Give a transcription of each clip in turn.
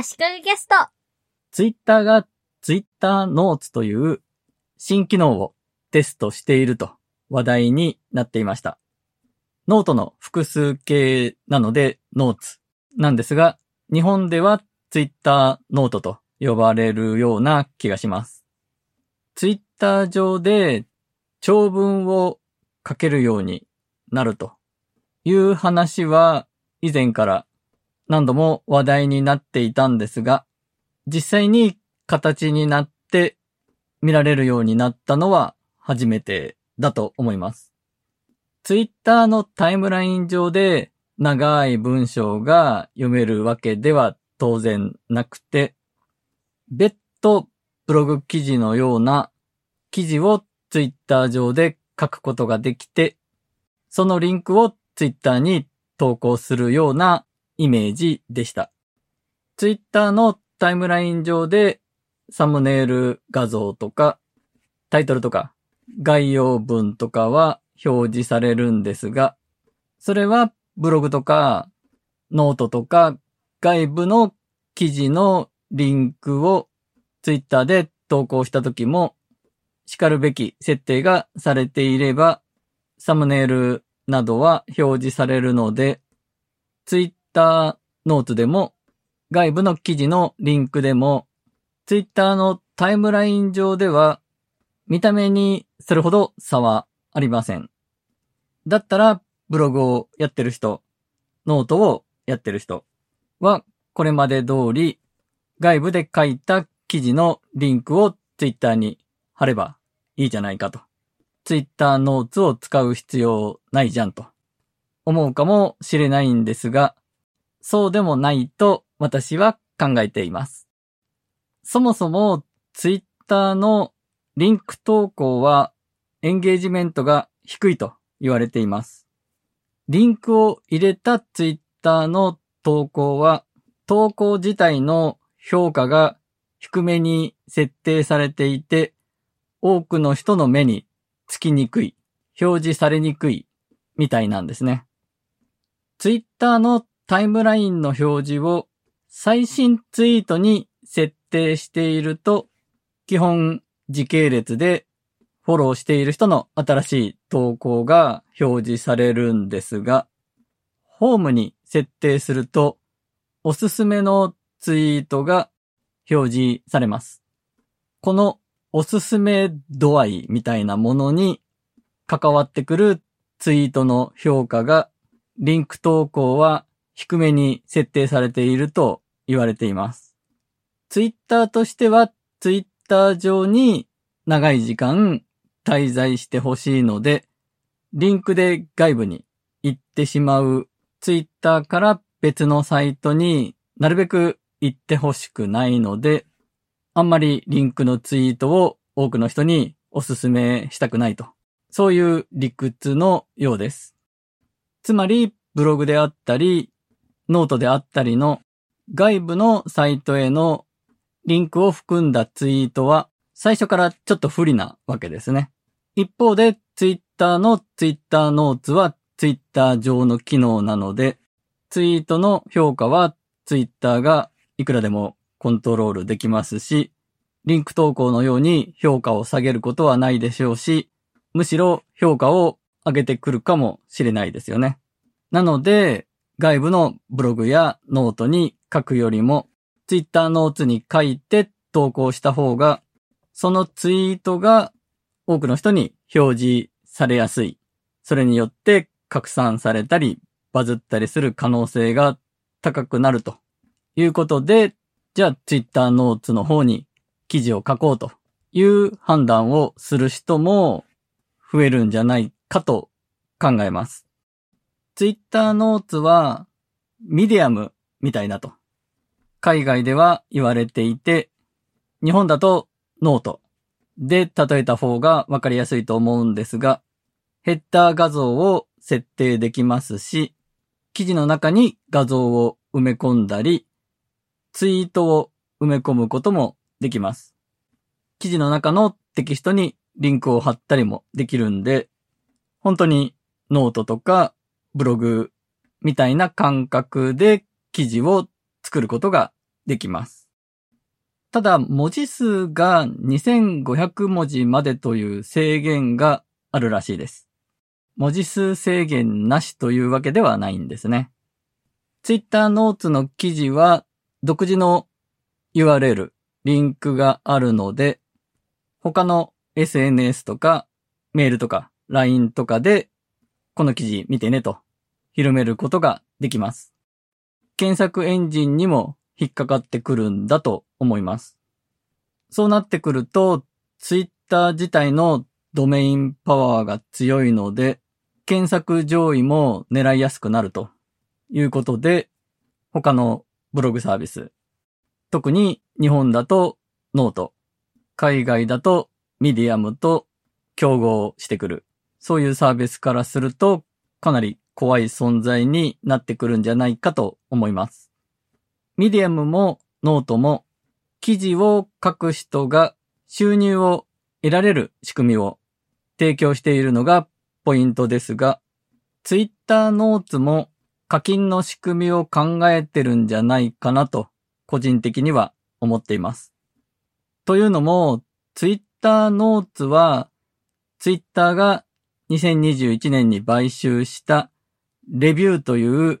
アシカガCAST。ツイッターが Twitter Notes という新機能をテストしていると話題になっていました。ノートの複数形なので Notes なんですが、日本ではツイッターノートと呼ばれるような気がします。ツイッター上で長文を書けるようになるという話は以前から何度も話題になっていたんですが、実際に形になって見られるようになったのは初めてだと思います。ツイッターのタイムライン上で長い文章が読めるわけでは当然なくて、別途ブログ記事のような記事をツイッター上で書くことができて、そのリンクをツイッターに投稿するようなイメージでした。ツイッターのタイムライン上でサムネイル画像とかタイトルとか概要文とかは表示されるんですが、それはブログとかノートとか外部の記事のリンクをツイッターで投稿した時も然るべき設定がされていればサムネイルなどは表示されるので、ツイッターノートでも外部の記事のリンクでもツイッターのタイムライン上では見た目にそれほど差はありません。だったらブログをやってる人、ノートをやってる人はこれまで通り外部で書いた記事のリンクをツイッターに貼ればいいじゃないかと。ツイッターノーツを使う必要ないじゃんと思うかもしれないんですが、そうでもないと私は考えています。そもそもツイッターのリンク投稿はエンゲージメントが低いと言われています。リンクを入れたツイッターの投稿は投稿自体の評価が低めに設定されていて多くの人の目につきにくい、表示されにくいみたいなんですね。ツイッターのタイムラインの表示を最新ツイートに設定していると、基本時系列でフォローしている人の新しい投稿が表示されるんですが、ホームに設定すると、おすすめのツイートが表示されます。このおすすめ度合いみたいなものに関わってくるツイートの評価がリンク投稿は低めに設定されていると言われています。ツイッターとしてはツイッター上に長い時間滞在してほしいので、リンクで外部に行ってしまうツイッターから別のサイトになるべく行ってほしくないので、あんまりリンクのツイートを多くの人にお勧めしたくないと。そういう理屈のようです。つまり、ブログであったり、ノートであったりの外部のサイトへのリンクを含んだツイートは最初からちょっと不利なわけですね。一方で、ツイッターの Twitter Notes はツイッター上の機能なので、ツイートの評価はツイッターがいくらでもコントロールできますし、リンク投稿のように評価を下げることはないでしょうし、むしろ評価を上げてくるかもしれないですよね。なので、外部のブログやノートに書くよりも、 Twitter Notes に書いて投稿した方が、そのツイートが多くの人に表示されやすい。それによって拡散されたり、バズったりする可能性が高くなるということで、じゃあ Twitter Notes の方に記事を書こうという判断をする人も増えるんじゃないかと考えます。 Twitter Notes はミディアムみたいだと海外では言われていて、日本だとノートで例えた方がわかりやすいと思うんですが、ヘッダー画像を設定できますし、記事の中に画像を埋め込んだり、ツイートを埋め込むこともできます。記事の中のテキストにリンクを貼ったりもできるんで、本当にノートとかブログみたいな感覚で記事を作ることができます。ただ、文字数が2500文字までという制限があるらしいです。文字数制限なしというわけではないんですね。Twitter ノーツの記事は独自の URL、リンクがあるので、他の SNS とかメールとか LINE とかでこの記事見てねと広めることができます。検索エンジンにも引っかかってくるんだと思います。そうなってくると、Twitter 自体のドメインパワーが強いので、検索上位も狙いやすくなるということで、他のブログサービス、特に日本だと note、海外だとミディアムと競合してくる。そういうサービスからすると、かなり怖い存在になってくるんじゃないかと思います。ミディアムもノートも記事を書く人が収入を得られる仕組みを提供しているのがポイントですが、ツイッターノーツも課金の仕組みを考えてるんじゃないかなと個人的には思っています。というのも、ツイッターノーツはツイッターが2021年に買収したレビューという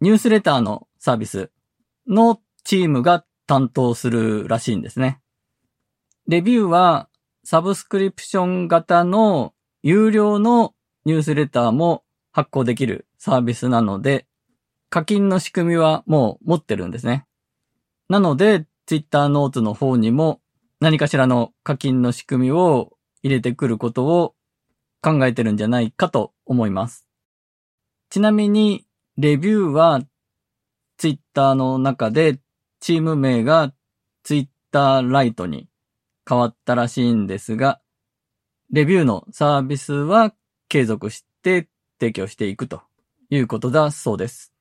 ニュースレターのサービスのチームが担当するらしいんですね。レビューはサブスクリプション型の有料のニュースレターも発行できるサービスなので、課金の仕組みはもう持ってるんですね。なので、Twitter ノーツの方にも何かしらの課金の仕組みを入れてくることを考えてるんじゃないかと思います。ちなみに、レビューは Twitter の中でチーム名が Twitter ライトに変わったらしいんですが、 Revue のサービスは継続して提供していくということだそうです。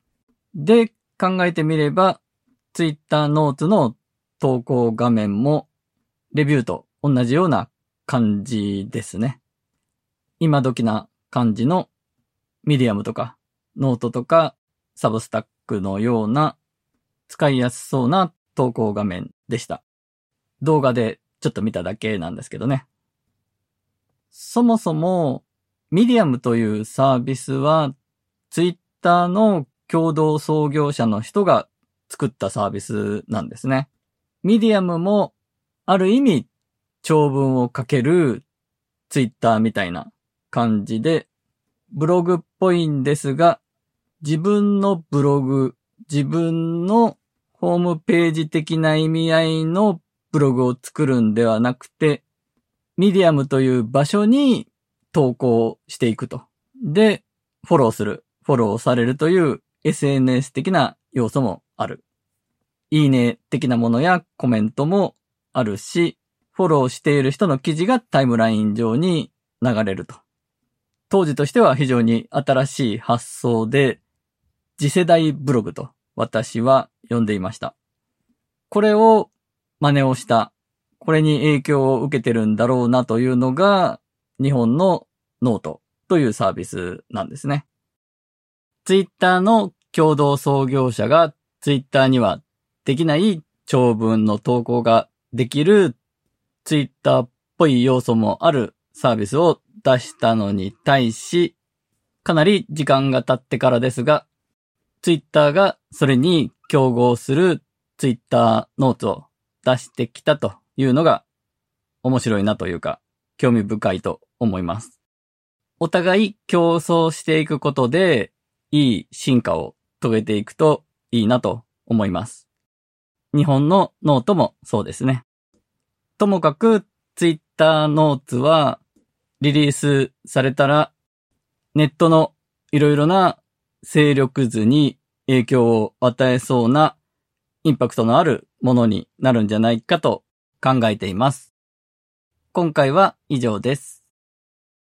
で、考えてみれば、Twitter ノーツの投稿画面も Revue と同じような感じですね。今時な感じのミディアムとかノートとか Substack のような使いやすそうな投稿画面でした。動画でちょっと見ただけなんですけどね。そもそも、ミディアムというサービスは、ツイッターの共同創業者の人が作ったサービスなんですね。ミディアムも、ある意味、長文を書けるツイッターみたいな感じで、ブログっぽいんですが、自分のブログ、自分のホームページ的な意味合いのブログを作るんではなくて、ミディアムという場所に投稿していくと。で、フォローする、フォローされるという SNS 的な要素もある。いいね的なものやコメントもあるし、フォローしている人の記事がタイムライン上に流れると。当時としては非常に新しい発想で、次世代ブログと私は呼んでいました。これを真似をした、これに影響を受けてるんだろうなというのが、日本のノートというサービスなんですね。ツイッターの共同創業者がツイッターにはできない長文の投稿ができるツイッターっぽい要素もあるサービスを出したのに対し、かなり時間が経ってからですが、ツイッターがそれに競合するツイッターノーツを出してきたというのが面白いなというか興味深いと思います。お互い競争していくことでいい進化を遂げていくといいなと思います。日本のノートもそうですね。ともかく Twitter Notes はリリースされたらネットのいろいろな勢力図に影響を与えそうなインパクトのあるものになるんじゃないかと考えています。今回は以上です。